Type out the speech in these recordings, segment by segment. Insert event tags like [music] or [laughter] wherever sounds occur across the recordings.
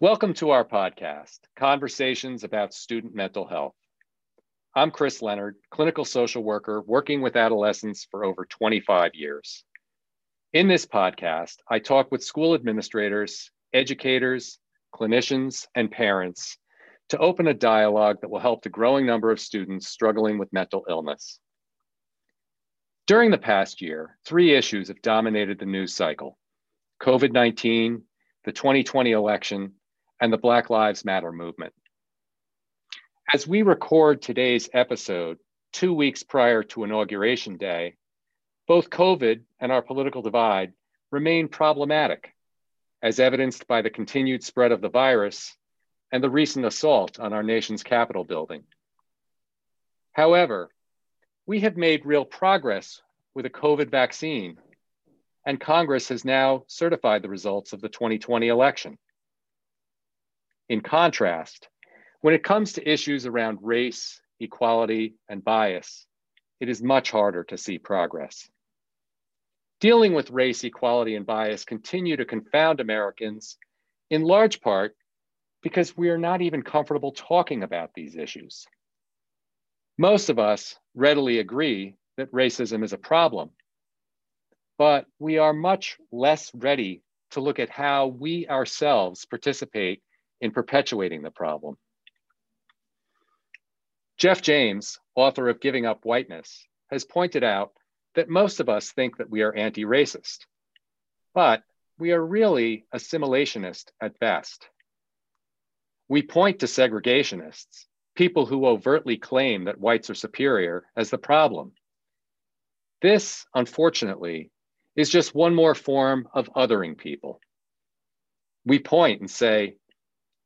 Welcome to our podcast, Conversations about Student Mental Health. I'm Chris Leonard, clinical social worker working with adolescents for over 25 years. In this podcast, I talk with school administrators, educators, clinicians, and parents to open a dialogue that will help the growing number of students struggling with mental illness. During the past year, three issues have dominated the news cycle COVID 19, the 2020 election, and the Black Lives Matter movement. As we record today's episode, two weeks prior to Inauguration Day, both COVID and our political divide remain problematic, as evidenced by the continued spread of the virus and the recent assault on our nation's Capitol building. However, we have made real progress with a COVID vaccine, and Congress has now certified the results of the 2020 election. In contrast, when it comes to issues around race, equality, and bias, it is much harder to see progress. Dealing with race, equality, and bias continue to confound Americans in large part because we are not even comfortable talking about these issues. Most of us readily agree that racism is a problem, but we are much less ready to look at how we ourselves participate in perpetuating the problem. Jeff James, author of Giving Up Whiteness, has pointed out that most of us think that we are anti racist, but we are really assimilationist at best. We point to segregationists, people who overtly claim that whites are superior, as the problem. This, unfortunately, is just one more form of othering people. We point and say,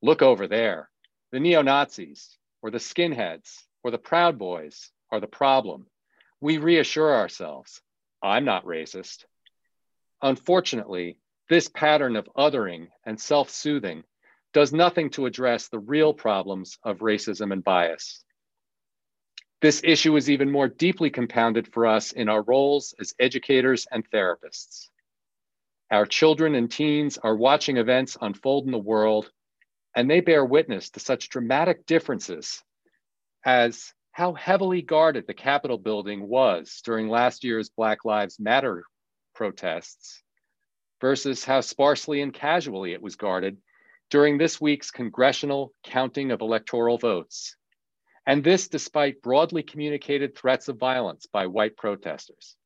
Look over there. The neo Nazis, or the skinheads, or the Proud Boys are the problem. We reassure ourselves I'm not racist. Unfortunately, this pattern of othering and self soothing does nothing to address the real problems of racism and bias. This issue is even more deeply compounded for us in our roles as educators and therapists. Our children and teens are watching events unfold in the world and they bear witness to such dramatic differences as how heavily guarded the Capitol building was during last year's Black Lives Matter protests versus how sparsely and casually it was guarded during this week's congressional counting of electoral votes. And this despite broadly communicated threats of violence by white protesters.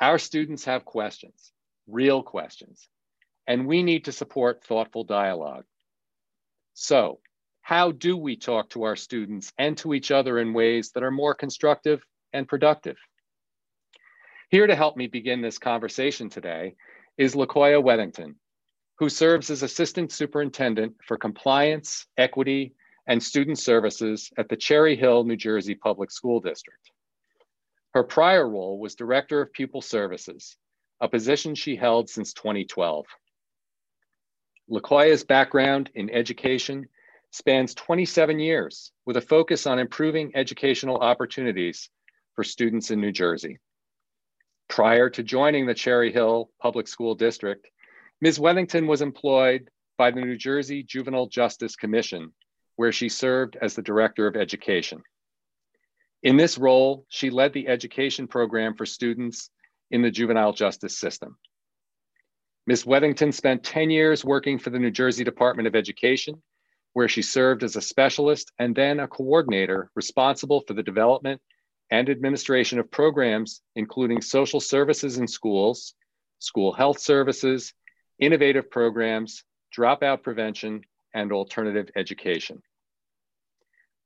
Our students have questions, real questions, and we need to support thoughtful dialogue. So, how do we talk to our students and to each other in ways that are more constructive and productive? Here to help me begin this conversation today is Lakoya Wethington, who serves as Assistant Superintendent for Compliance, Equity, and Student Services at the Cherry Hill, New Jersey Public School District. Her prior role was Director of Pupil Services, a position she held since 2012. Lakoya's background in education spans 27 years with a focus on improving educational opportunities for students in New Jersey. Prior to joining the Cherry Hill Public School District, Ms. Wethington was employed by the New Jersey Juvenile Justice Commission, where she served as the Director of Education. In this role, she led the education program for students in the juvenile justice system. Ms. Wethington spent 10 years working for the New Jersey Department of Education, where she served as a specialist and then a coordinator responsible for the development and administration of programs, including social services in schools, school health services, innovative programs, dropout prevention, and alternative education.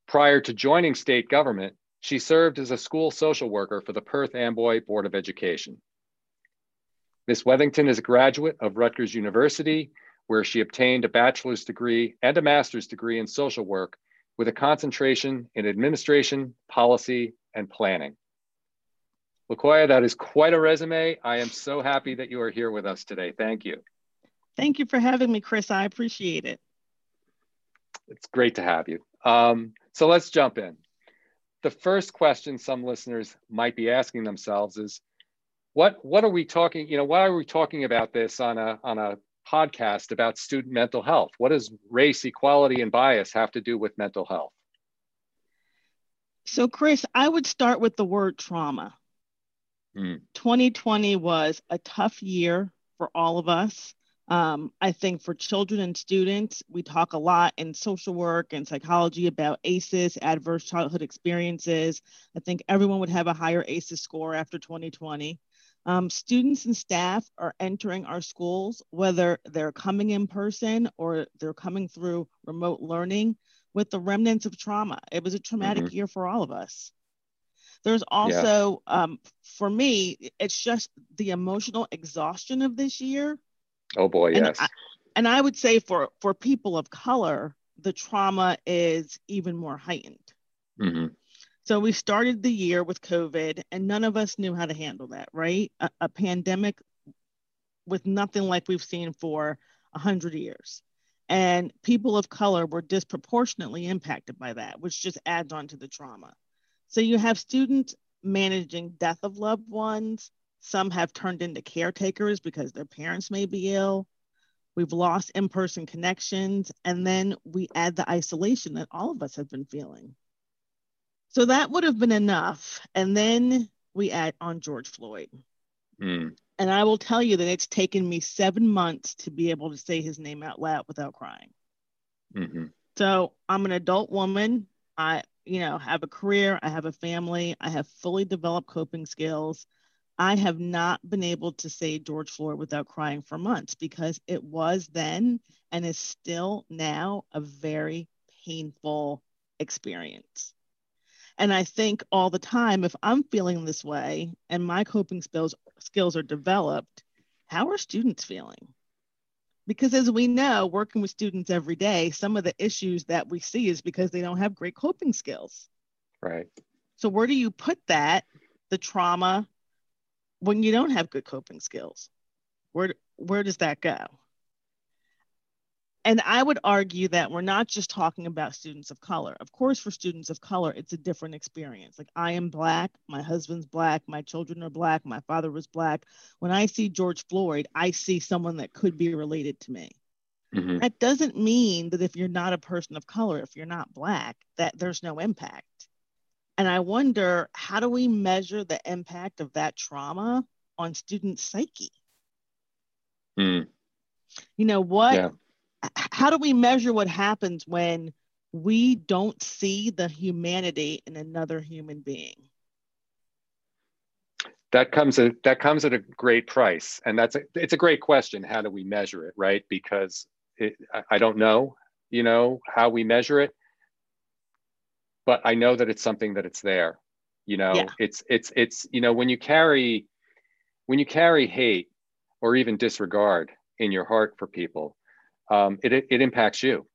Prior to joining state government, she served as a school social worker for the Perth Amboy Board of Education. Ms. Wethington is a graduate of Rutgers University, where she obtained a bachelor's degree and a master's degree in social work with a concentration in administration, policy, and planning. Lakoya, that is quite a resume. I am so happy that you are here with us today. Thank you. Thank you for having me, Chris. I appreciate it. It's great to have you. Um, so let's jump in. The first question some listeners might be asking themselves is what what are we talking you know why are we talking about this on a on a podcast about student mental health. What does race, equality, and bias have to do with mental health? So, Chris, I would start with the word trauma. Mm. 2020 was a tough year for all of us. Um, I think for children and students, we talk a lot in social work and psychology about ACEs, adverse childhood experiences. I think everyone would have a higher ACEs score after 2020. Um, students and staff are entering our schools, whether they're coming in person or they're coming through remote learning with the remnants of trauma. It was a traumatic mm-hmm. year for all of us. There's also, yeah. um, for me, it's just the emotional exhaustion of this year. Oh boy, and yes. I, and I would say for for people of color, the trauma is even more heightened. Mm-hmm. So we started the year with COVID, and none of us knew how to handle that. Right, a, a pandemic with nothing like we've seen for a hundred years. And people of color were disproportionately impacted by that, which just adds on to the trauma. So you have students managing death of loved ones. Some have turned into caretakers because their parents may be ill. We've lost in person connections. And then we add the isolation that all of us have been feeling. So that would have been enough. And then we add on George Floyd. Mm. And I will tell you that it's taken me seven months to be able to say his name out loud without crying. Mm-hmm. So I'm an adult woman. I, you know, have a career, I have a family, I have fully developed coping skills. I have not been able to say George Floyd without crying for months because it was then and is still now a very painful experience. And I think all the time, if I'm feeling this way and my coping skills skills are developed, how are students feeling? Because as we know, working with students every day, some of the issues that we see is because they don't have great coping skills. Right. So where do you put that, the trauma, when you don't have good coping skills? Where where does that go? And I would argue that we're not just talking about students of color. Of course, for students of color, it's a different experience. Like I am Black, my husband's Black, my children are Black, my father was Black. When I see George Floyd, I see someone that could be related to me. Mm-hmm. That doesn't mean that if you're not a person of color, if you're not Black, that there's no impact. And I wonder how do we measure the impact of that trauma on student psyche? Mm. You know, what. Yeah how do we measure what happens when we don't see the humanity in another human being? That comes at that comes at a great price, and that's a, it's a great question. How do we measure it, right? Because it, I don't know, you know, how we measure it, but I know that it's something that it's there. You know, yeah. it's it's it's you know when you carry when you carry hate or even disregard in your heart for people, um, it, it impacts you.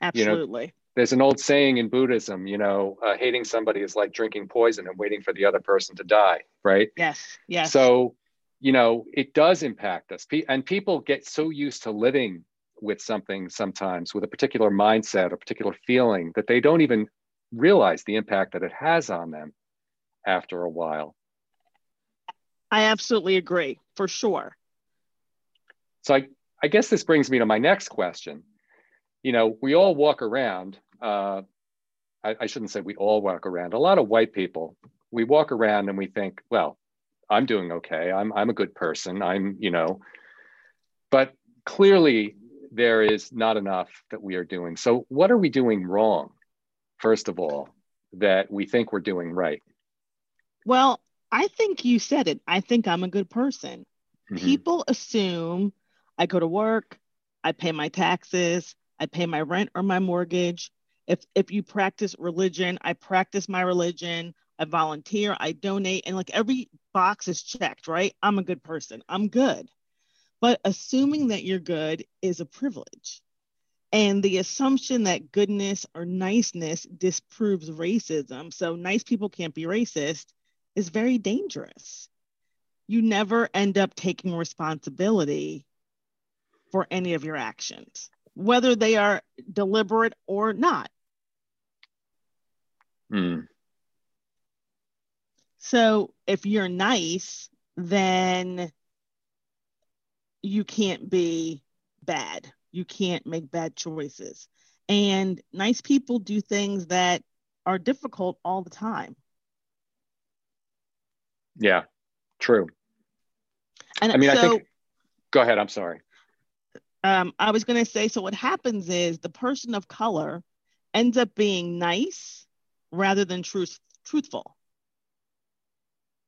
Absolutely. You know, there's an old saying in Buddhism, you know, uh, hating somebody is like drinking poison and waiting for the other person to die, right? Yes, yes. So, you know, it does impact us. And people get so used to living with something sometimes with a particular mindset or particular feeling that they don't even realize the impact that it has on them after a while. I absolutely agree, for sure. So I, I guess this brings me to my next question. You know, we all walk around. Uh, I, I shouldn't say we all walk around. A lot of white people, we walk around and we think, well, I'm doing okay. I'm I'm a good person. I'm you know, but clearly there is not enough that we are doing. So what are we doing wrong? First of all, that we think we're doing right. Well, I think you said it. I think I'm a good person. Mm-hmm. People assume I go to work, I pay my taxes, I pay my rent or my mortgage. If if you practice religion, I practice my religion. I volunteer, I donate, and like every box is checked, right? I'm a good person. I'm good. But assuming that you're good is a privilege. And the assumption that goodness or niceness disproves racism, so nice people can't be racist, is very dangerous. You never end up taking responsibility for any of your actions, whether they are deliberate or not. Hmm. So if you're nice, then you can't be bad. You can't make bad choices. And nice people do things that are difficult all the time. Yeah, true. And I mean, so, I think, go ahead. I'm sorry. Um, I was going to say so what happens is the person of color ends up being nice rather than truth, truthful.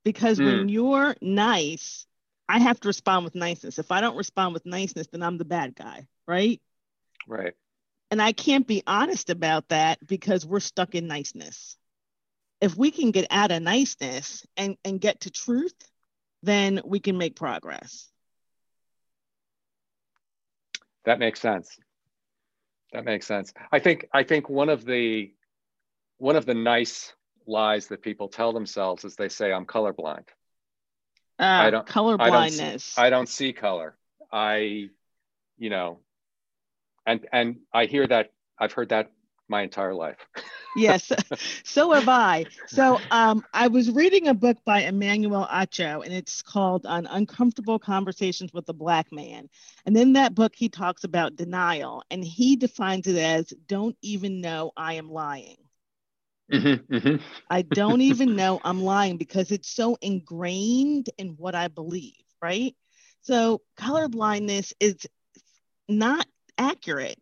Because mm. when you're nice, I have to respond with niceness. If I don't respond with niceness, then I'm the bad guy, right? Right. And I can't be honest about that because we're stuck in niceness. If we can get out of niceness and, and get to truth, then we can make progress. That makes sense. That makes sense. I think I think one of the one of the nice lies that people tell themselves is they say I'm colorblind. Uh, I don't color blindness. I don't, I don't see color. I, you know, and and I hear that I've heard that my entire life. [laughs] yes, so have I. So um, I was reading a book by Emmanuel Acho, and it's called "On Uncomfortable Conversations with a Black Man." And in that book, he talks about denial, and he defines it as "Don't even know I am lying." Mm-hmm, mm-hmm. I don't [laughs] even know I'm lying because it's so ingrained in what I believe, right? So color blindness is not accurate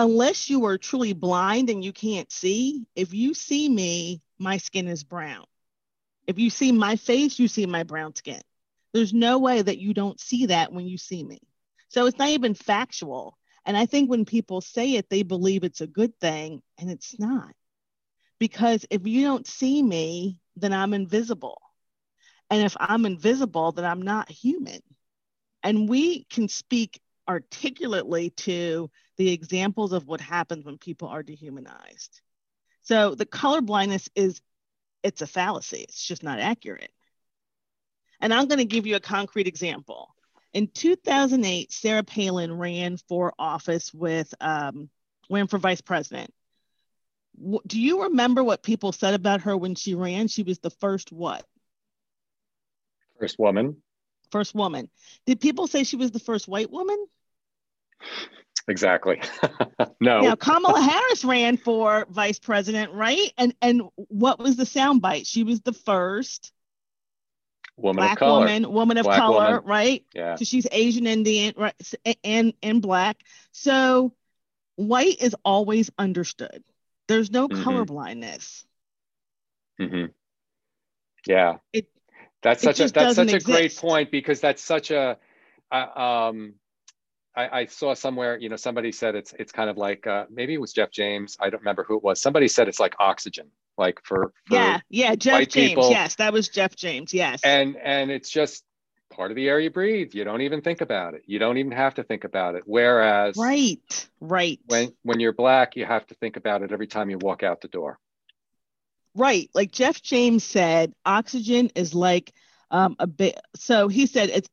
unless you are truly blind and you can't see. If you see me, my skin is brown. If you see my face, you see my brown skin. There's no way that you don't see that when you see me. So it's not even factual. And I think when people say it, they believe it's a good thing, and it's not because if you don't see me, then I'm invisible. And if I'm invisible, then I'm not human. And we can speak articulately to the examples of what happens when people are dehumanized. So the color blindness is it's a fallacy. It's just not accurate. And I'm going to give you a concrete example. In 2008, Sarah Palin ran for office with um, ran for vice president do you remember what people said about her when she ran? She was the first what? First woman. First woman. Did people say she was the first white woman? Exactly. [laughs] no. Now Kamala Harris ran for vice president, right? And and what was the soundbite? She was the first woman black of color. woman, woman of black color, woman. right? Yeah. So she's Asian Indian, right? And and black. So white is always understood. There's no mm-hmm. color blindness. Mm-hmm. Yeah. It, that's such a that's such exist. a great point because that's such a uh, um I, I, saw somewhere, you know, somebody said it's it's kind of like uh, maybe it was Jeff James. I don't remember who it was. Somebody said it's like oxygen, like for, for yeah, yeah, Jeff James. People. Yes, that was Jeff James. Yes, and and it's just part of the air you breathe. You don't even think about it. You don't even have to think about it. Whereas, right, right. When when you're black, you have to think about it every time you walk out the door. Right, like Jeff James said, oxygen is like um, a bit. So he said it's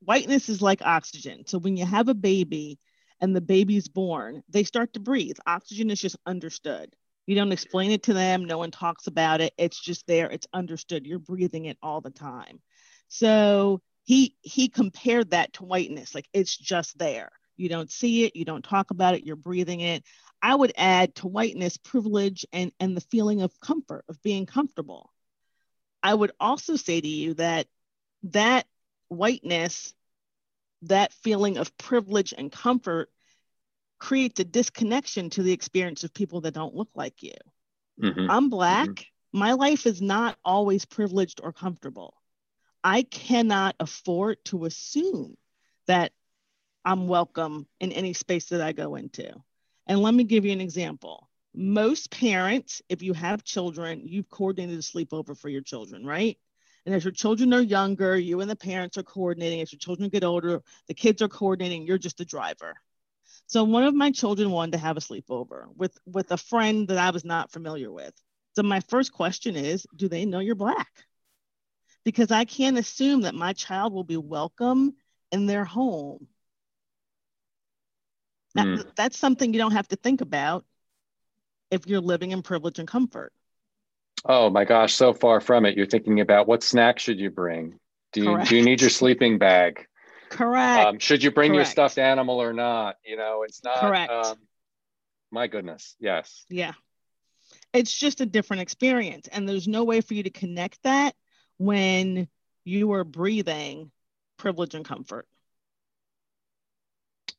whiteness is like oxygen. So when you have a baby and the baby's born, they start to breathe. Oxygen is just understood. You don't explain it to them. No one talks about it. It's just there. It's understood. You're breathing it all the time. So he he compared that to whiteness like it's just there you don't see it you don't talk about it you're breathing it i would add to whiteness privilege and and the feeling of comfort of being comfortable i would also say to you that that whiteness that feeling of privilege and comfort creates a disconnection to the experience of people that don't look like you mm-hmm. i'm black mm-hmm. my life is not always privileged or comfortable I cannot afford to assume that I'm welcome in any space that I go into. And let me give you an example. Most parents, if you have children, you've coordinated a sleepover for your children, right? And as your children are younger, you and the parents are coordinating. As your children get older, the kids are coordinating. You're just the driver. So one of my children wanted to have a sleepover with with a friend that I was not familiar with. So my first question is, do they know you're black? because I can't assume that my child will be welcome in their home. That, mm. That's something you don't have to think about if you're living in privilege and comfort. Oh my gosh, so far from it. You're thinking about what snack should you bring? Do you, do you need your sleeping bag? Correct. Um, should you bring Correct. your stuffed animal or not? You know, it's not. Correct. Um, my goodness. Yes. Yeah. It's just a different experience. And there's no way for you to connect that when you are breathing privilege and comfort.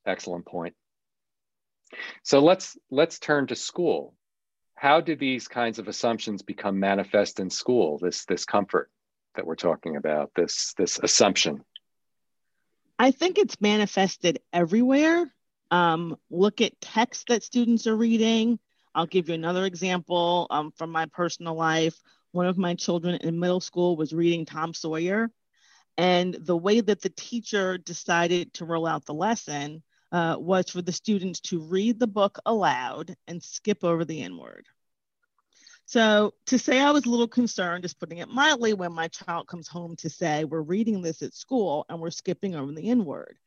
Excellent point. So let's let's turn to school. How do these kinds of assumptions become manifest in school? This this comfort that we're talking about, this this assumption. I think it's manifested everywhere. Um, look at texts that students are reading. I'll give you another example um, from my personal life. One of my children in middle school was reading Tom Sawyer. And the way that the teacher decided to roll out the lesson uh, was for the students to read the book aloud and skip over the N word. So to say I was a little concerned, just putting it mildly, when my child comes home to say, we're reading this at school and we're skipping over the N word.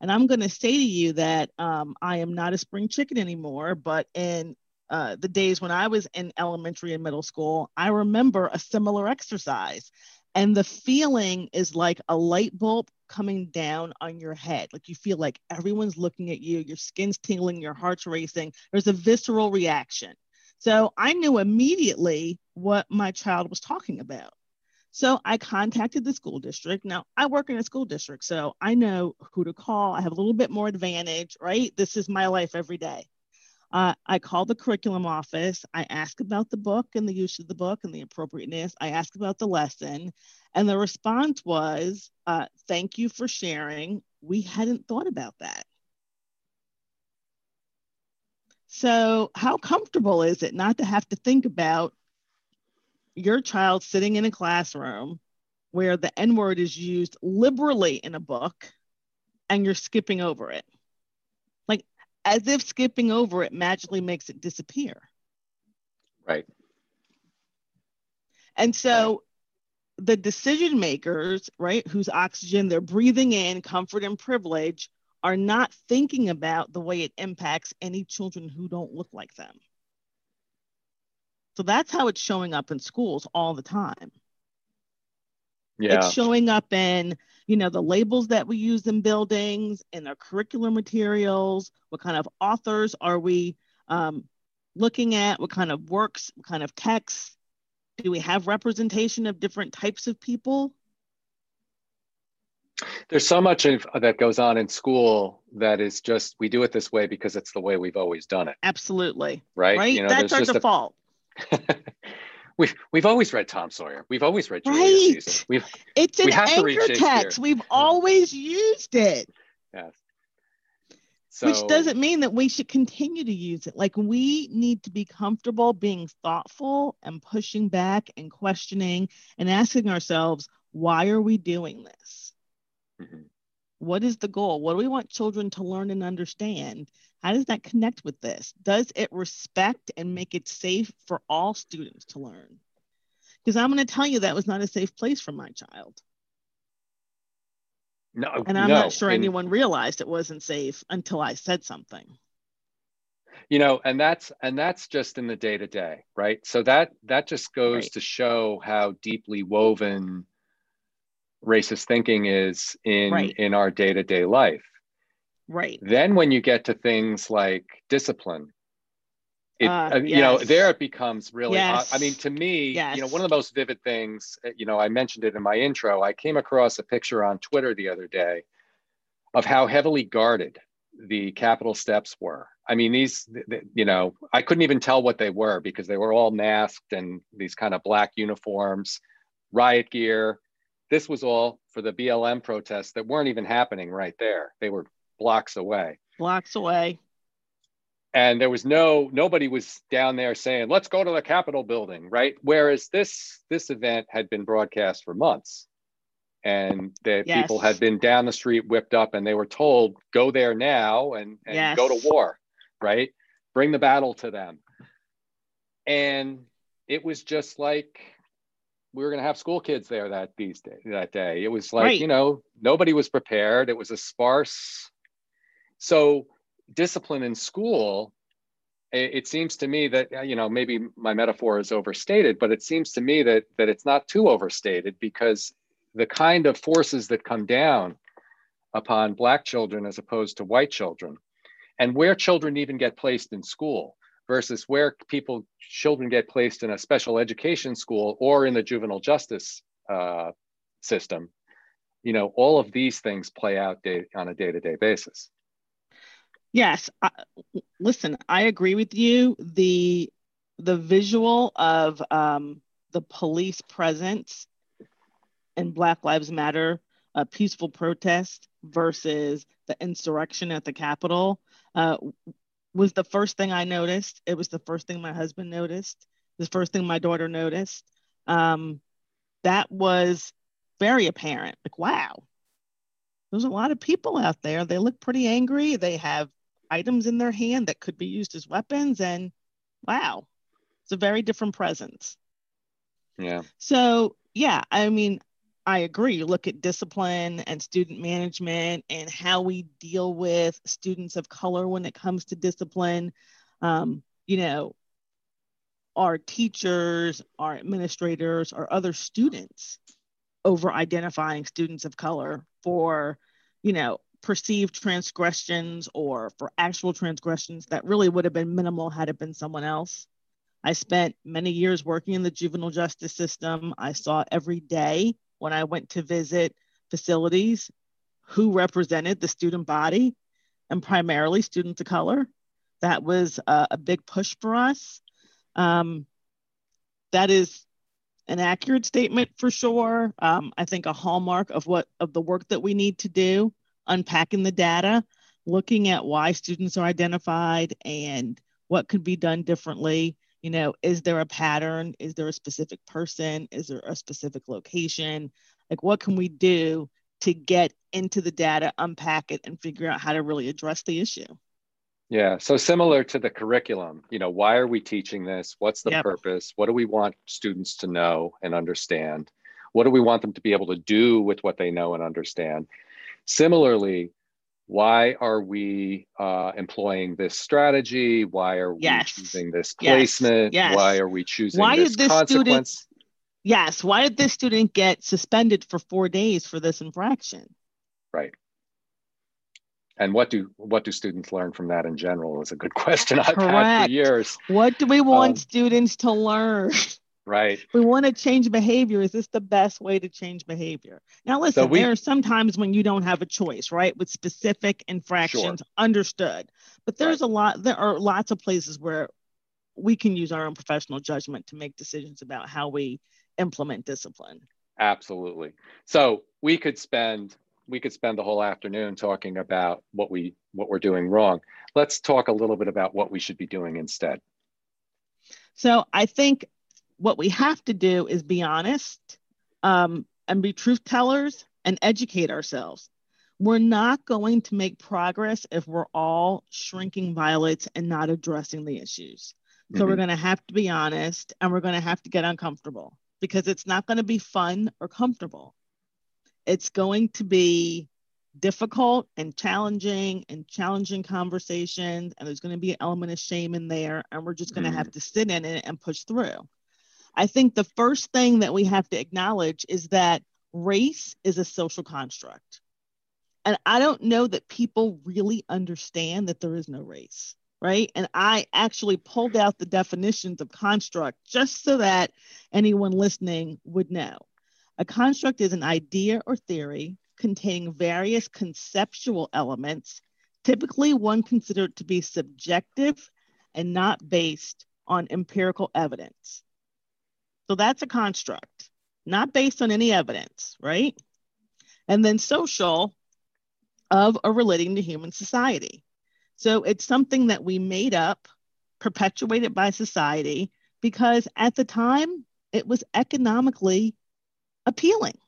And I'm going to say to you that um, I am not a spring chicken anymore, but in uh, the days when I was in elementary and middle school, I remember a similar exercise. And the feeling is like a light bulb coming down on your head. Like you feel like everyone's looking at you, your skin's tingling, your heart's racing. There's a visceral reaction. So I knew immediately what my child was talking about. So I contacted the school district. Now I work in a school district, so I know who to call. I have a little bit more advantage, right? This is my life every day. Uh, I called the curriculum office. I asked about the book and the use of the book and the appropriateness. I asked about the lesson. And the response was, uh, Thank you for sharing. We hadn't thought about that. So, how comfortable is it not to have to think about your child sitting in a classroom where the N word is used liberally in a book and you're skipping over it? As if skipping over it magically makes it disappear. Right. And so, the decision makers, right, whose oxygen they're breathing in, comfort and privilege, are not thinking about the way it impacts any children who don't look like them. So that's how it's showing up in schools all the time. Yeah. It's showing up in, you know, the labels that we use in buildings, in our curricular materials. What kind of authors are we um, looking at? What kind of works? What kind of texts? Do we have representation of different types of people? there's so much of, that goes on in school that is just we do it this way because it's the way we've always done it. Absolutely. Right. Right. You know, That's our default. A... [laughs] we've we've always read Tom Sawyer. We've always read Julius right. Caesar. We've it's an we anchor text. We've always used it. Yes. So, Which doesn't mean that we should continue to use it. Like we need to be comfortable being thoughtful and pushing back and questioning and asking ourselves, why are we doing this? Mm-hmm. What is the goal? What do we want children to learn and understand? How does that connect with this? Does it respect and make it safe for all students to learn? Because I'm going to tell you that was not a safe place for my child. No, and I'm no. not sure and, anyone realized it wasn't safe until I said something. You know, and that's and that's just in the day to day, right? So that that just goes right. to show how deeply woven racist thinking is in right. in our day-to-day life right then when you get to things like discipline it, uh, yes. you know there it becomes really yes. i mean to me yes. you know one of the most vivid things uh, you know i mentioned it in my intro i came across a picture on twitter the other day of how heavily guarded the capitol steps were i mean these you know i couldn't even tell what they were because they were all masked and these kind of black uniforms riot gear this was all for the BLM protests that weren't even happening right there. They were blocks away. Blocks away. And there was no nobody was down there saying, "Let's go to the Capitol building," right? Whereas this this event had been broadcast for months, and the yes. people had been down the street, whipped up, and they were told, "Go there now and, and yes. go to war," right? Bring the battle to them. And it was just like we were going to have school kids there that these day, that day. It was like right. you know nobody was prepared. It was a sparse. So discipline in school. It, it seems to me that uh, you know maybe my metaphor is overstated, but it seems to me that that it's not too overstated because the kind of forces that come down upon Black children as opposed to white children, and where children even get placed in school versus where people children get placed in a special education school or in the juvenile justice uh, system. You know all of these things play out day, on a day-to-day basis. Yes I, listen i agree with you. The the visual of um, the police presence in black lives matter a peaceful protest versus the insurrection at the capitol uh, was the first thing I noticed. It was the first thing my husband noticed. The first thing my daughter noticed. Um, that was very apparent. Like, wow, there's a lot of people out there. They look pretty angry. They have items in their hand that could be used as weapons. And wow, it's a very different presence. Yeah. So, yeah, I mean, I agree. Look at discipline and student management and how we deal with students of color when it comes to discipline. Um, you know, our teachers, our administrators, or other students over identifying students of color for, you know, perceived transgressions or for actual transgressions that really would have been minimal had it been someone else. I spent many years working in the juvenile justice system. I saw every day when I went to visit facilities who represented the student body and primarily students of color. That was a, a big push for us. Um, that is an accurate statement for sure. Um, I think a hallmark of what of the work that we need to do, unpacking the data, looking at why students are identified and what could be done differently you know is there a pattern? Is there a specific person? Is there a specific location? Like what can we do to get into the data unpack it and figure out how to really address the issue? Yeah so similar to the curriculum you know why are we teaching this? What's the yep. purpose? What do we want students to know and understand? What do we want them to be able to do with what they know and understand? Similarly why are we uh, employing this strategy? Why are yes. we choosing this placement? Yes. Yes. Why are we choosing why this, this consequence? Student, yes. Why did this student get suspended for four days for this infraction? Right. And what do what do students learn from that in general is a good [laughs] question I've Correct. had for years. What do we want um, students to learn? [laughs] Right. We want to change behavior. Is this the best way to change behavior? Now, listen, so we, there are some times when you don't have a choice, right? With specific infractions, sure. understood. But there's right. a lot, there are lots of places where we can use our own professional judgment to make decisions about how we implement discipline. Absolutely. So we could spend we could spend the whole afternoon talking about what we what we're doing wrong. Let's talk a little bit about what we should be doing instead. So I think what we have to do is be honest um, and be truth tellers and educate ourselves. We're not going to make progress if we're all shrinking violets and not addressing the issues. So mm-hmm. we're going to have to be honest and we're going to have to get uncomfortable because it's not going to be fun or comfortable. It's going to be difficult and challenging and challenging conversations and there's going to be an element of shame in there and we're just going to mm-hmm. have to sit in it and push through I think the first thing that we have to acknowledge is that race is a social construct. And I don't know that people really understand that there is no race, right? And I actually pulled out the definitions of construct just so that anyone listening would know. A construct is an idea or theory containing various conceptual elements, typically one considered to be subjective and not based on empirical evidence. So that's a construct, not based on any evidence, right? And then social of or relating to human society. So it's something that we made up, perpetuated by society, because at the time it was economically appealing.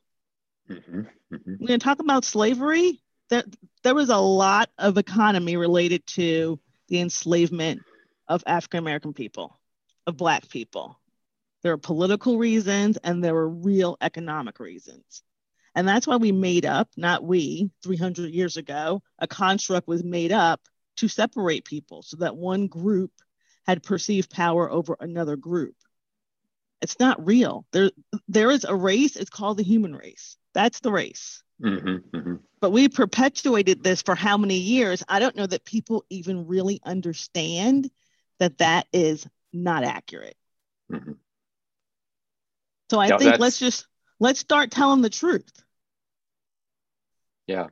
Mm-hmm, mm-hmm. We're going to talk about slavery. There, there was a lot of economy related to the enslavement of African American people, of Black people. There are political reasons and there were real economic reasons. And that's why we made up, not we, 300 years ago, a construct was made up to separate people so that one group had perceived power over another group. It's not real. There, there is a race, it's called the human race. That's the race. Mm-hmm, mm-hmm. But we perpetuated this for how many years? I don't know that people even really understand that that is not accurate. Mm-hmm. So I think let's just let's start telling the truth. Yeah.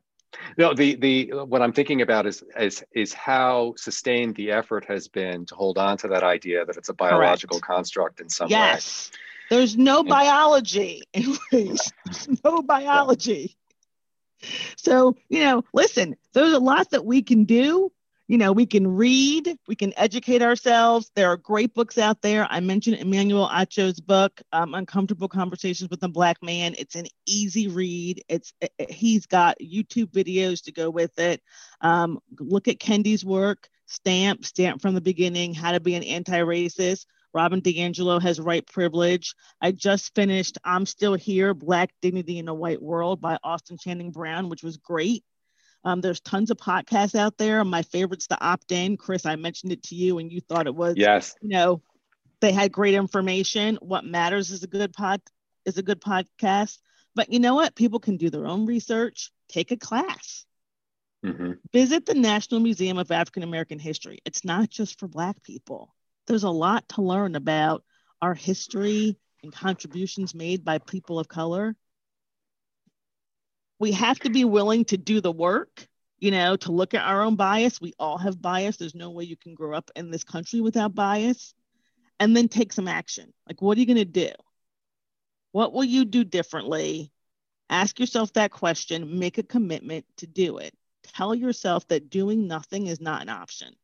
No, the the what I'm thinking about is is is how sustained the effort has been to hold on to that idea that it's a biological Correct. construct in some yes. way. Yes. There's no biology in [laughs] race. There's no [laughs] biology. So, you know, listen, there's a lot that we can do. You know, we can read, we can educate ourselves. There are great books out there. I mentioned Emmanuel Acho's book, um, Uncomfortable Conversations with a Black Man. It's an easy read. It's it, he's got YouTube videos to go with it. Um, look at Kendi's work, Stamp, Stamp from the Beginning, How to Be an Anti-Racist. Robin DiAngelo has White Privilege. I just finished I'm Still Here Black Dignity in a White World by Austin Channing Brown, which was great. Um, there's tons of podcasts out there. My favorite's the opt in. Chris, I mentioned it to you and you thought it was, yes, you know, they had great information. What matters is a good pod is a good podcast. But you know what? People can do their own research, take a class. Mm-hmm. Visit the National Museum of African American History. It's not just for Black people there's a lot to learn about our history and contributions made by people of color. We have to be willing to do the work, you know, to look at our own bias. We all have bias. There's no way you can grow up in this country without bias. And then take some action. Like, what are you going to do? What will you do differently? Ask yourself that question, make a commitment to do it. Tell yourself that doing nothing is not an option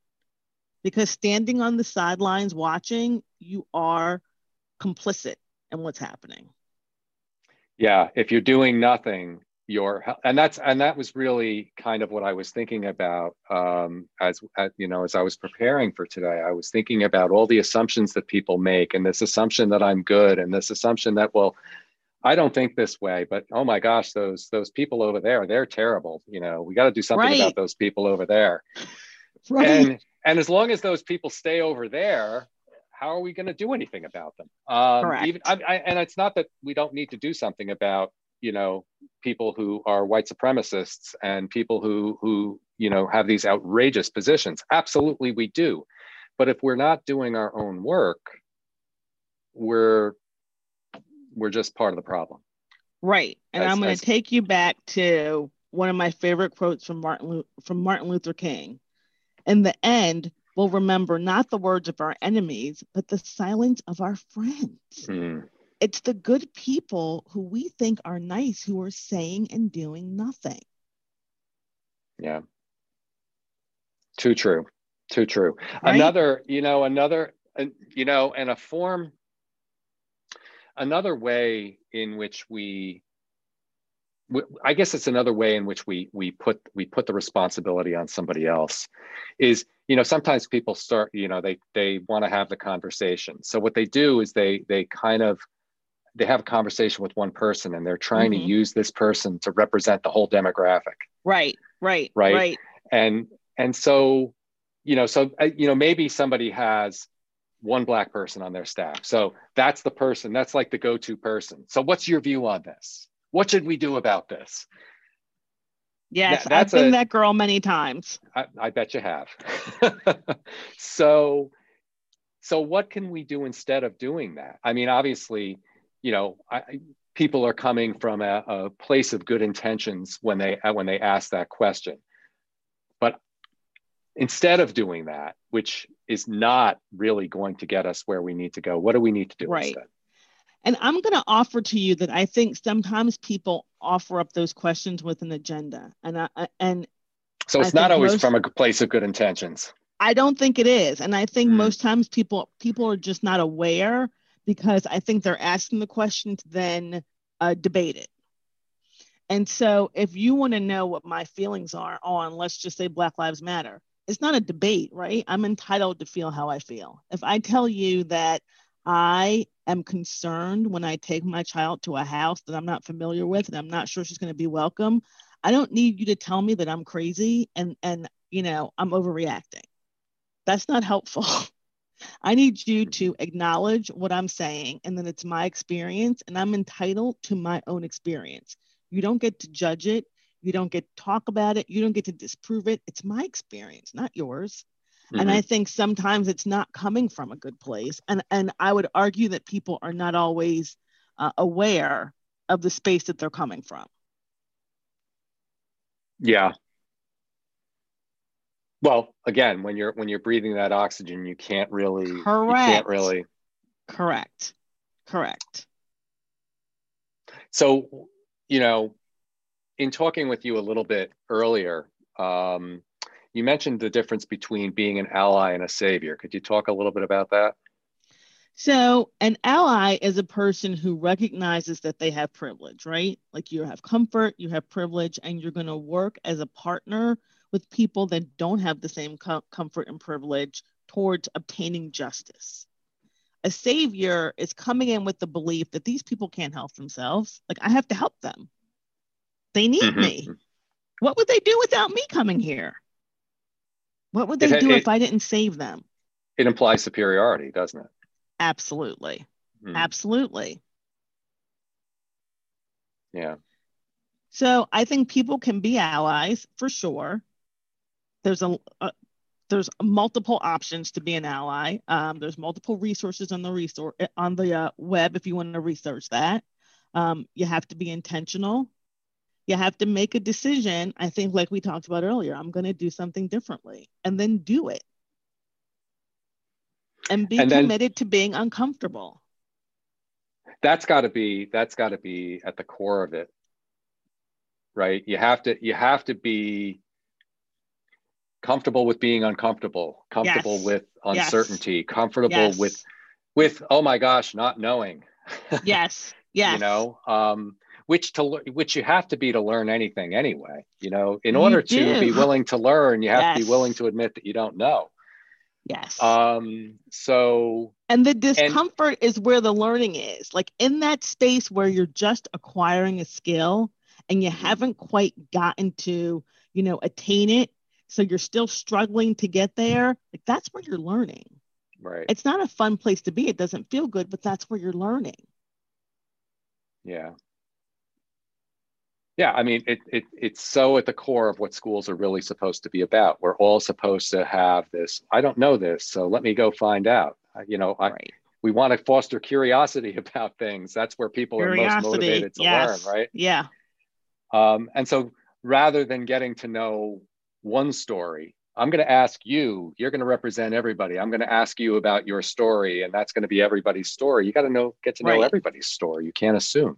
because standing on the sidelines watching, you are complicit in what's happening. Yeah, if you're doing nothing, you're and that's and that was really kind of what I was thinking about um, as, as you know as I was preparing for today. I was thinking about all the assumptions that people make, and this assumption that I'm good, and this assumption that well, I don't think this way, but oh my gosh, those those people over there, they're terrible. You know, we got to do something right. about those people over there. Right. And and as long as those people stay over there, how are we going to do anything about them? Um, Correct. Even, I, I, and it's not that we don't need to do something about you know people who are white supremacists and people who who you know have these outrageous positions. Absolutely, we do. But if we're not doing our own work, we're we're just part of the problem. Right. And as, I'm going to take you back to one of my favorite quotes from Martin from Martin Luther King in the end, we'll remember not the words of our enemies, but the silence of our friends. Mm. It's the good people who we think are nice who are saying and doing nothing. Yeah. Too true. Too true. Right? Another, you know, another, you know, and a form, another way in which we I guess it's another way in which we we put we put the responsibility on somebody else. Is you know sometimes people start you know they they want to have the conversation. So what they do is they they kind of they have a conversation with one person and they're trying mm-hmm. to use this person to represent the whole demographic. Right, right, right, right. And and so you know so uh, you know maybe somebody has one black person on their staff. So that's the person. That's like the go-to person. So what's your view on this? What should we do about this? Yes, that, I've been a, that girl many times. I, I bet you have. [laughs] so, so what can we do instead of doing that? I mean, obviously, you know, I, people are coming from a, a place of good intentions when they when they ask that question. But instead of doing that, which is not really going to get us where we need to go, what do we need to do right. instead? And I'm going to offer to you that I think sometimes people offer up those questions with an agenda, and I, and so it's I not always most, from a place of good intentions. I don't think it is, and I think mm. most times people people are just not aware because I think they're asking the question to then uh, debate it. And so, if you want to know what my feelings are on, let's just say Black Lives Matter, it's not a debate, right? I'm entitled to feel how I feel. If I tell you that I am concerned when I take my child to a house that I'm not familiar with and I'm not sure she's going to be welcome. I don't need you to tell me that I'm crazy and and you know, I'm overreacting. That's not helpful. [laughs] I need you to acknowledge what I'm saying and then it's my experience and I'm entitled to my own experience. You don't get to judge it. You don't get to talk about it. You don't get to disprove it. It's my experience, not yours. Mm-hmm. And I think sometimes it's not coming from a good place. And, and I would argue that people are not always uh, aware of the space that they're coming from. Yeah. Well, again, when you're when you're breathing that oxygen, you can't really Correct. you can't really Correct. Correct. So, you know, in talking with you a little bit earlier, um, you mentioned the difference between being an ally and a savior. Could you talk a little bit about that? So, an ally is a person who recognizes that they have privilege, right? Like you have comfort, you have privilege, and you're going to work as a partner with people that don't have the same com- comfort and privilege towards obtaining justice. A savior is coming in with the belief that these people can't help themselves. Like, I have to help them. They need mm-hmm. me. What would they do without me coming here? What would they it, do it, if I didn't save them? It implies superiority, doesn't it? Absolutely. Mm. Absolutely. Yeah. So I think people can be allies for sure. There's a, a there's multiple options to be an ally. Um, there's multiple resources on the resource on the uh, web if you want to research that. Um, you have to be intentional. You have to make a decision. I think, like we talked about earlier, I'm going to do something differently, and then do it and be and committed then, to being uncomfortable that's got to be that's got to be at the core of it right you have to you have to be comfortable with being uncomfortable comfortable yes. with uncertainty yes. comfortable yes. with with oh my gosh not knowing yes [laughs] yes you know um which to which you have to be to learn anything anyway you know in order to be willing to learn you have to be willing to admit that you don't know Yes. Um, so and the discomfort and, is where the learning is. Like in that space where you're just acquiring a skill and you mm-hmm. haven't quite gotten to, you know, attain it. So you're still struggling to get there. Like that's where you're learning. Right. It's not a fun place to be. It doesn't feel good, but that's where you're learning. Yeah yeah i mean it, it it's so at the core of what schools are really supposed to be about we're all supposed to have this i don't know this so let me go find out you know I, right. we want to foster curiosity [laughs] about things that's where people curiosity, are most motivated to yes. learn right yeah um, and so rather than getting to know one story i'm going to ask you you're going to represent everybody i'm going to ask you about your story and that's going to be everybody's story you got to know get to know right. everybody's story you can't assume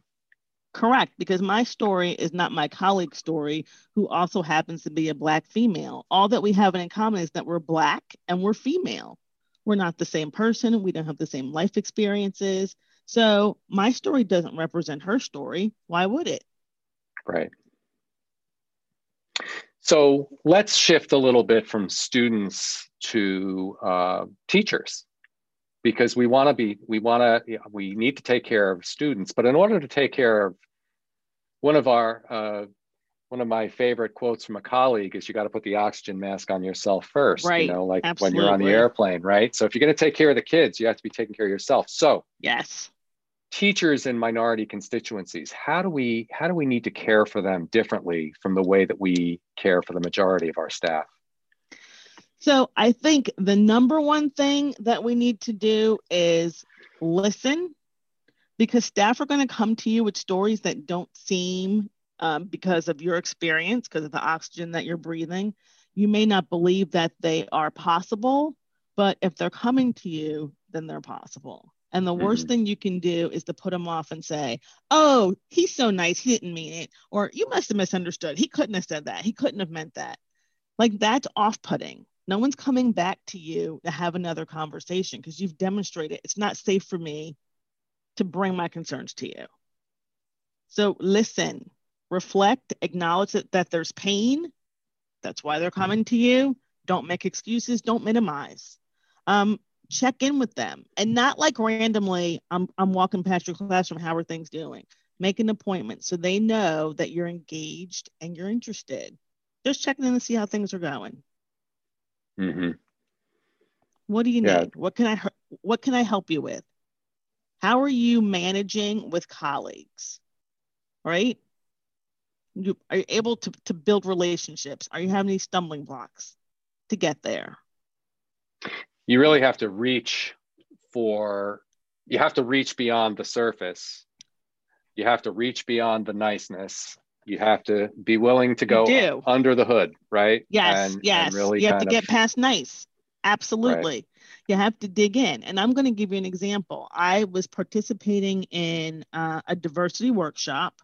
Correct, because my story is not my colleague's story, who also happens to be a Black female. All that we have in common is that we're Black and we're female. We're not the same person. We don't have the same life experiences. So my story doesn't represent her story. Why would it? Right. So let's shift a little bit from students to uh, teachers because we want to be we want to we need to take care of students but in order to take care of one of our uh, one of my favorite quotes from a colleague is you got to put the oxygen mask on yourself first right. you know like Absolutely. when you're on the airplane right so if you're going to take care of the kids you have to be taking care of yourself so yes teachers in minority constituencies how do we how do we need to care for them differently from the way that we care for the majority of our staff so I think the number one thing that we need to do is listen because staff are going to come to you with stories that don't seem um, because of your experience, because of the oxygen that you're breathing. You may not believe that they are possible, but if they're coming to you, then they're possible. And the worst mm-hmm. thing you can do is to put them off and say, Oh, he's so nice. He didn't mean it. Or you must have misunderstood. He couldn't have said that. He couldn't have meant that. Like that's off putting. No one's coming back to you to have another conversation because you've demonstrated it's not safe for me to bring my concerns to you. So listen, reflect, acknowledge that, that there's pain. That's why they're coming to you. Don't make excuses, don't minimize. Um, check in with them and not like randomly, I'm, I'm walking past your classroom, how are things doing? Make an appointment so they know that you're engaged and you're interested. Just checking in to see how things are going. Mm-hmm. What do you yeah. need? What can I what can I help you with? How are you managing with colleagues? Right? You, are you able to, to build relationships? Are you having any stumbling blocks to get there? You really have to reach for, you have to reach beyond the surface. You have to reach beyond the niceness. You have to be willing to go under the hood, right? Yes, and, yes. And really you have to get past nice. Absolutely. Right. You have to dig in. And I'm going to give you an example. I was participating in uh, a diversity workshop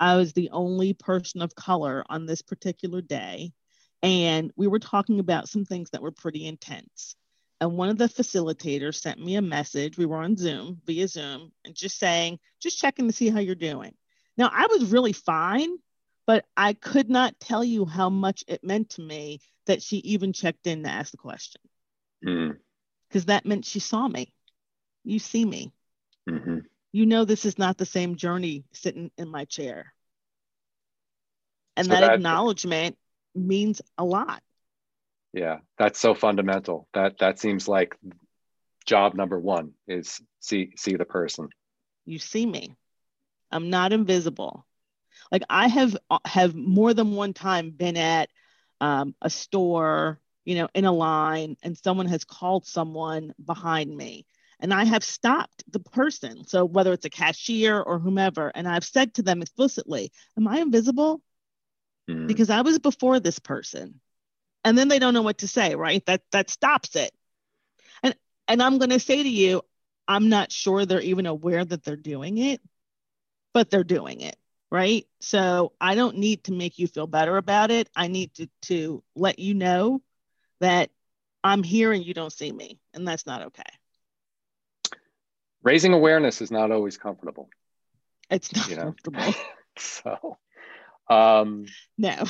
I was the only person of color on this particular day. And we were talking about some things that were pretty intense. And one of the facilitators sent me a message. We were on Zoom via Zoom and just saying, just checking to see how you're doing. Now, I was really fine, but I could not tell you how much it meant to me that she even checked in to ask the question. Because mm. that meant she saw me. You see me. Mm-hmm you know this is not the same journey sitting in my chair. And so that, that acknowledgement means a lot. Yeah, that's so fundamental. That that seems like job number 1 is see see the person. You see me. I'm not invisible. Like I have have more than one time been at um, a store, you know, in a line, and someone has called someone behind me and I have stopped the person. So whether it's a cashier or whomever, and I've said to them explicitly, Am I invisible? Mm. Because I was before this person. And then they don't know what to say, right? That that stops it. And and I'm gonna say to you, I'm not sure they're even aware that they're doing it, but they're doing it, right? So I don't need to make you feel better about it. I need to to let you know that I'm here and you don't see me, and that's not okay raising awareness is not always comfortable. It's not you know? comfortable. [laughs] so, um, no.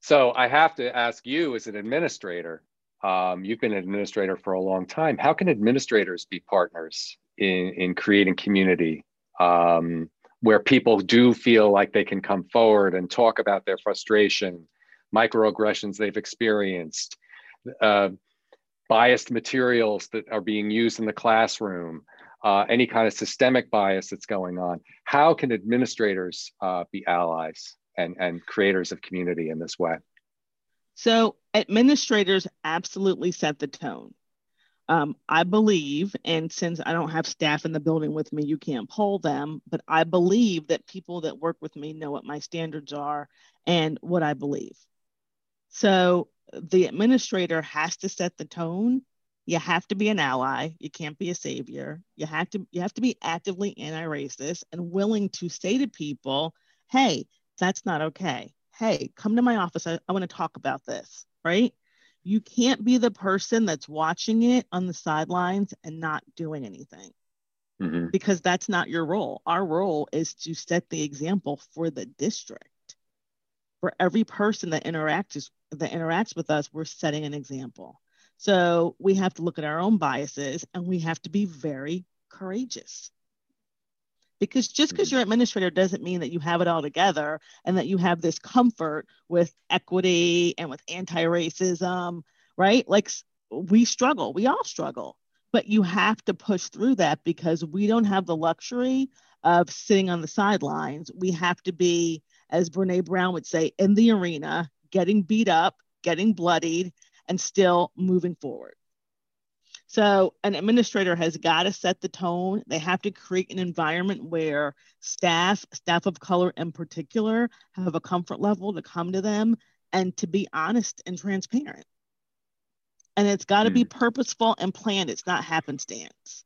So I have to ask you, as an administrator, um, you've been an administrator for a long time. How can administrators be partners in in creating community um, where people do feel like they can come forward and talk about their frustration, microaggressions they've experienced? Uh, biased materials that are being used in the classroom, uh, any kind of systemic bias that's going on. How can administrators uh, be allies and, and creators of community in this way? So, administrators absolutely set the tone. Um, I believe, and since I don't have staff in the building with me, you can't poll them, but I believe that people that work with me know what my standards are and what I believe. So the administrator has to set the tone. You have to be an ally. You can't be a savior. You have to you have to be actively anti-racist and willing to say to people, "Hey, that's not okay. Hey, come to my office. I, I want to talk about this." Right? You can't be the person that's watching it on the sidelines and not doing anything. Mm-hmm. Because that's not your role. Our role is to set the example for the district for every person that interacts that interacts with us, we're setting an example. So we have to look at our own biases and we have to be very courageous. Because just because mm-hmm. you're administrator doesn't mean that you have it all together and that you have this comfort with equity and with anti-racism, right? Like we struggle, we all struggle, but you have to push through that because we don't have the luxury of sitting on the sidelines. We have to be as Brene Brown would say, in the arena, getting beat up, getting bloodied, and still moving forward. So, an administrator has got to set the tone. They have to create an environment where staff, staff of color in particular, have a comfort level to come to them and to be honest and transparent. And it's got to mm. be hmm. purposeful and planned, it's not happenstance.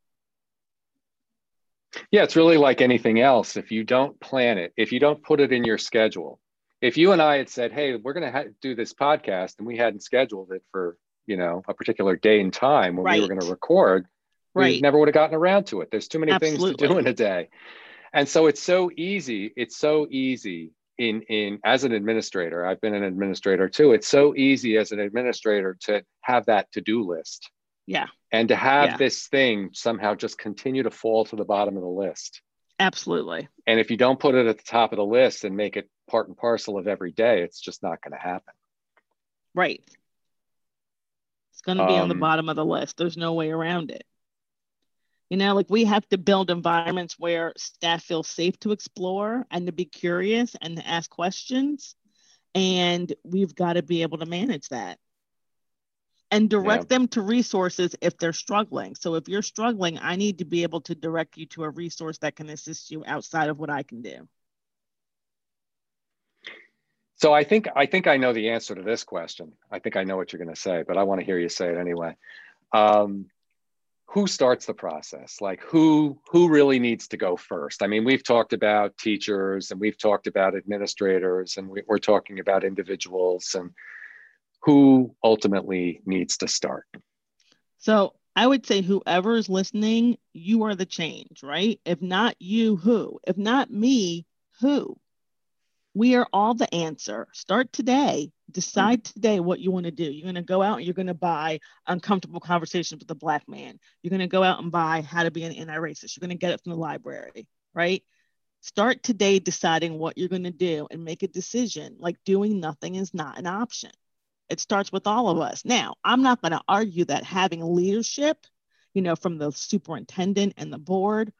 Yeah, it's really like anything else. If you don't plan it, if you don't put it in your schedule, if you and I had said, "Hey, we're going to ha- do this podcast," and we hadn't scheduled it for you know a particular day and time when right. we were going to record, right. we never would have gotten around to it. There's too many Absolutely. things to do in a day, and so it's so easy. It's so easy in in as an administrator. I've been an administrator too. It's so easy as an administrator to have that to do list yeah. And to have yeah. this thing somehow just continue to fall to the bottom of the list. Absolutely. And if you don't put it at the top of the list and make it part and parcel of every day, it's just not going to happen. Right. It's going to be um, on the um, bottom of the list. There's no way around it. You know, like we have to build environments where staff feel safe to explore and to be curious and to ask questions. And we've got to be able to manage that and direct yeah. them to resources if they're struggling. So if you're struggling, I need to be able to direct you to a resource that can assist you outside of what I can do. So I think I think I know the answer to this question. I think I know what you're going to say, but I want to hear you say it anyway. Um, who starts the process? Like who who really needs to go first? I mean we've talked about teachers and we've talked about administrators and we, are talking about individuals and who ultimately needs to start? So i would say whoever is listening you are the change right? If not you who? If not me who we are all the answer start today decide mm-hmm. today what you want to do. You're going to go out and you're going to buy uncomfortable conversations with a black man. You're going to go out and buy how to be an anti-racist. You're going to get it from the library, right? Start today deciding what you're going to do and make a decision. Like doing nothing is not an option. It starts with all of us. Now, I'm not going to argue that having leadership, you know, from the superintendent and the board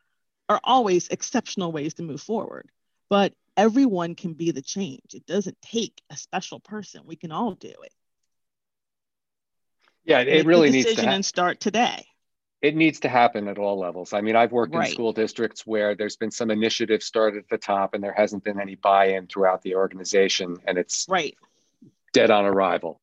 are always exceptional ways to move forward. But everyone can be the change. It doesn't take a special person. We can all do it. Yeah, it Make really needs to ha- and start today. It needs to happen at all levels. I mean, I've worked right. in school districts where there's been some initiative started at the top and there hasn't been any buy-in throughout the organization and it's right dead on arrival.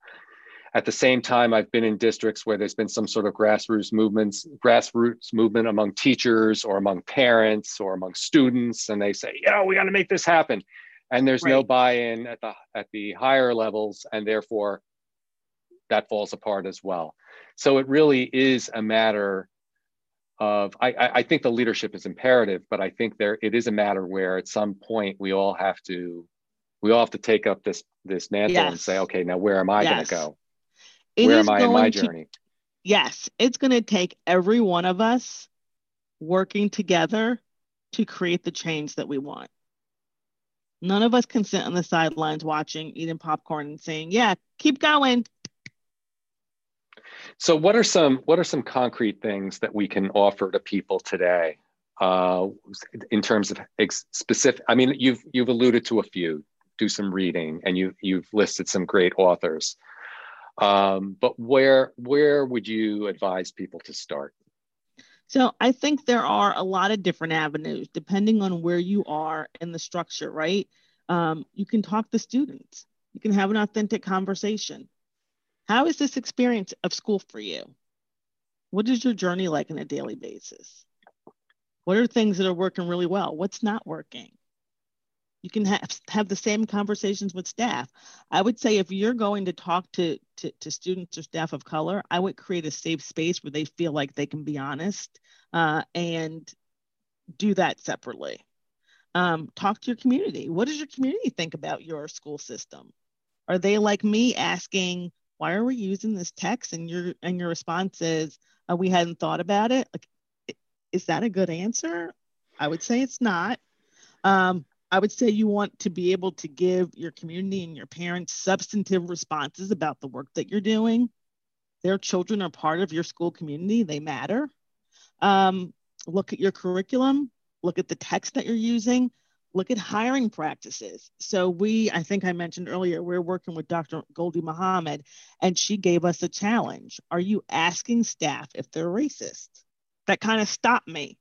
At the same time, I've been in districts where there's been some sort of grassroots movements, grassroots movement among teachers or among parents or among students, and they say, you know, we got to make this happen. And there's right. no buy-in at the at the higher levels, and therefore that falls apart as well. So it really is a matter of I, I think the leadership is imperative, but I think there it is a matter where at some point we all have to we all have to take up this this mantle yes. and say, okay, now where am I yes. going to go? It Where am I in my journey? To, yes, it's going to take every one of us working together to create the change that we want. None of us can sit on the sidelines watching, eating popcorn, and saying, "Yeah, keep going." So, what are some what are some concrete things that we can offer to people today, uh, in terms of ex- specific? I mean, you've you've alluded to a few. Do some reading, and you you've listed some great authors. Um, but where where would you advise people to start? So I think there are a lot of different avenues depending on where you are in the structure, right? Um, you can talk to students. You can have an authentic conversation. How is this experience of school for you? What is your journey like on a daily basis? What are things that are working really well? What's not working? You can have, have the same conversations with staff. I would say if you're going to talk to, to, to students or staff of color i would create a safe space where they feel like they can be honest uh, and do that separately. Um, talk to your community. What does your community think about your school system? Are they like me asking why are we using this text? And your and your response is uh, we hadn't thought about it. Like is that a good answer? I would say it's not. Um, I would say you want to be able to give your community and your parents substantive responses about the work that you're doing. Their children are part of your school community, they matter. Um, look at your curriculum, look at the text that you're using, look at hiring practices. So, we, I think I mentioned earlier, we're working with Dr. Gholdy Muhammad, and she gave us a challenge. Are you asking staff if they're racist? That kind of stopped me.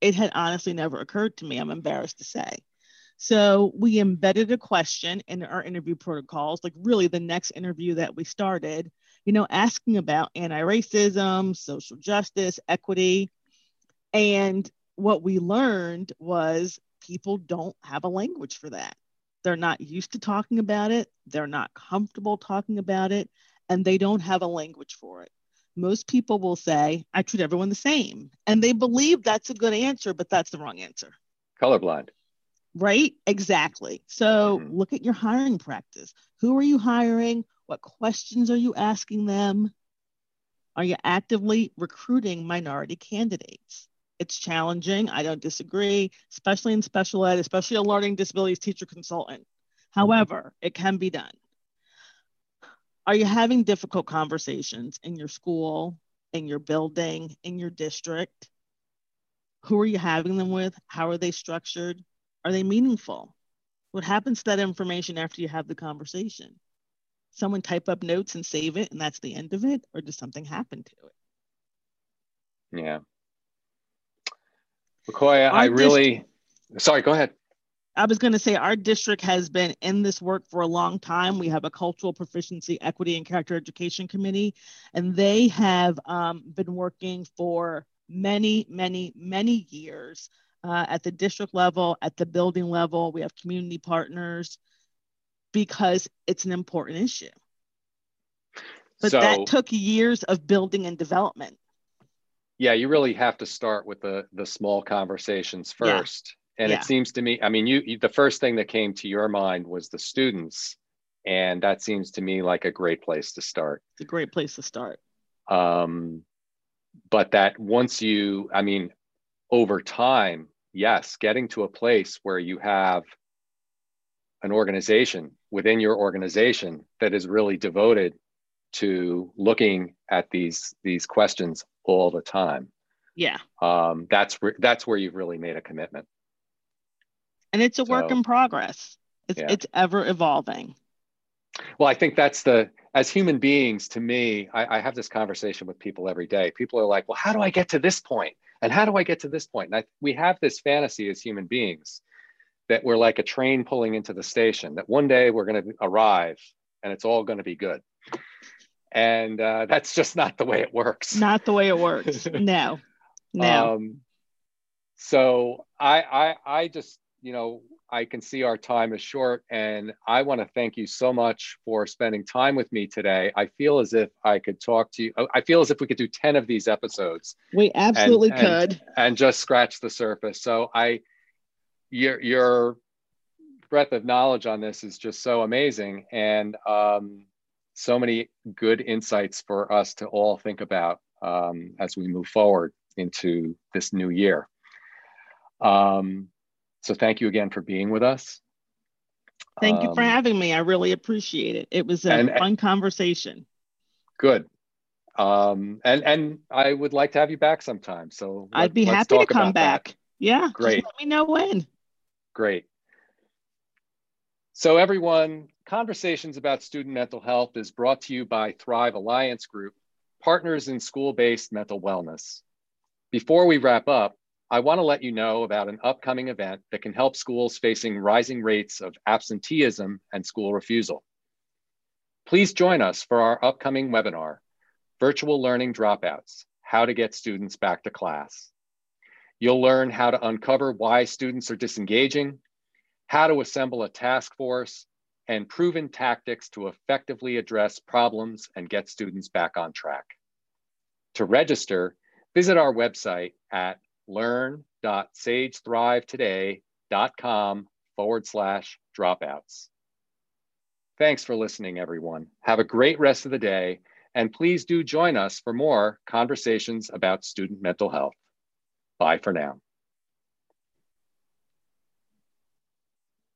It had honestly never occurred to me, I'm embarrassed to say. So we embedded a question in our interview protocols, like really the next interview that we started, you know, asking about anti racism, social justice, equity. And what we learned was people don't have a language for that. They're not used to talking about it, they're not comfortable talking about it, and they don't have a language for it. Most people will say, I treat everyone the same. And they believe that's a good answer, but that's the wrong answer. Colorblind. Right? Exactly. So mm-hmm. look at your hiring practice. Who are you hiring? What questions are you asking them? Are you actively recruiting minority candidates? It's challenging. I don't disagree, especially in special ed, especially a learning disabilities teacher consultant. However, it can be done. Are you having difficult conversations in your school, in your building, in your district? Who are you having them with? How are they structured? Are they meaningful? What happens to that information after you have the conversation? Someone type up notes and save it, and that's the end of it, or does something happen to it? Yeah. Latoya, I really, sorry, go ahead. I was going to say our district has been in this work for a long time. We have a cultural proficiency, equity, and character education committee, and they have um, been working for many, many, many years uh, at the district level, at the building level. We have community partners because it's an important issue. But so, that took years of building and development. Yeah, you really have to start with the the small conversations first. Yeah. And yeah. it seems to me, I mean, you, you the first thing that came to your mind was the students, and that seems to me like a great place to start. It's a great place to start. Um, but that once you, I mean, over time, yes, getting to a place where you have an organization within your organization that is really devoted to looking at these these questions all the time. Yeah. Um, that's where that's where you've really made a commitment. And it's a so, work in progress. It's yeah. it's ever evolving. Well, I think that's the as human beings, to me, I, I, have this conversation with people every day. People are like, well, how do I get to this point? And how do I get to this point? And I, we have this fantasy as human beings that we're like a train pulling into the station, that one day we're going to arrive and it's all going to be good. And uh, that's just not the way it works. Not the way it works. [laughs] no, no. Um, so I, I, I just, you know, I can see our time is short, and I want to thank you so much for spending time with me today. I feel as if I could talk to you. I feel as if we could do 10 of these episodes. We absolutely and, could. And, and just scratch the surface. So I, your, your breadth of knowledge on this is just so amazing. And um, so many good insights for us to all think about um, as we move forward into this new year. Um, so thank you again for being with us. Thank you for um, having me. I really appreciate it. It was a and, fun conversation. Good. Um, and and I would like to have you back sometime. So let, I'd be happy to come back. That. Yeah. Great. let me know when. Great. So everyone, Conversations about Student Mental Health is brought to you by Thrive Alliance Group, partners in school-based mental wellness. Before we wrap up, I want to let you know about an upcoming event that can help schools facing rising rates of absenteeism and school refusal. Please join us for our upcoming webinar, Virtual Learning Dropouts, How to Get Students Back to Class. You'll learn how to uncover why students are disengaging, how to assemble a task force, and proven tactics to effectively address problems and get students back on track. To register, visit our website at learn.sagethrive.today.com forward slash dropouts. Thanks for listening, everyone. Have a great rest of the day, and please do join us for more conversations about student mental health. Bye for now.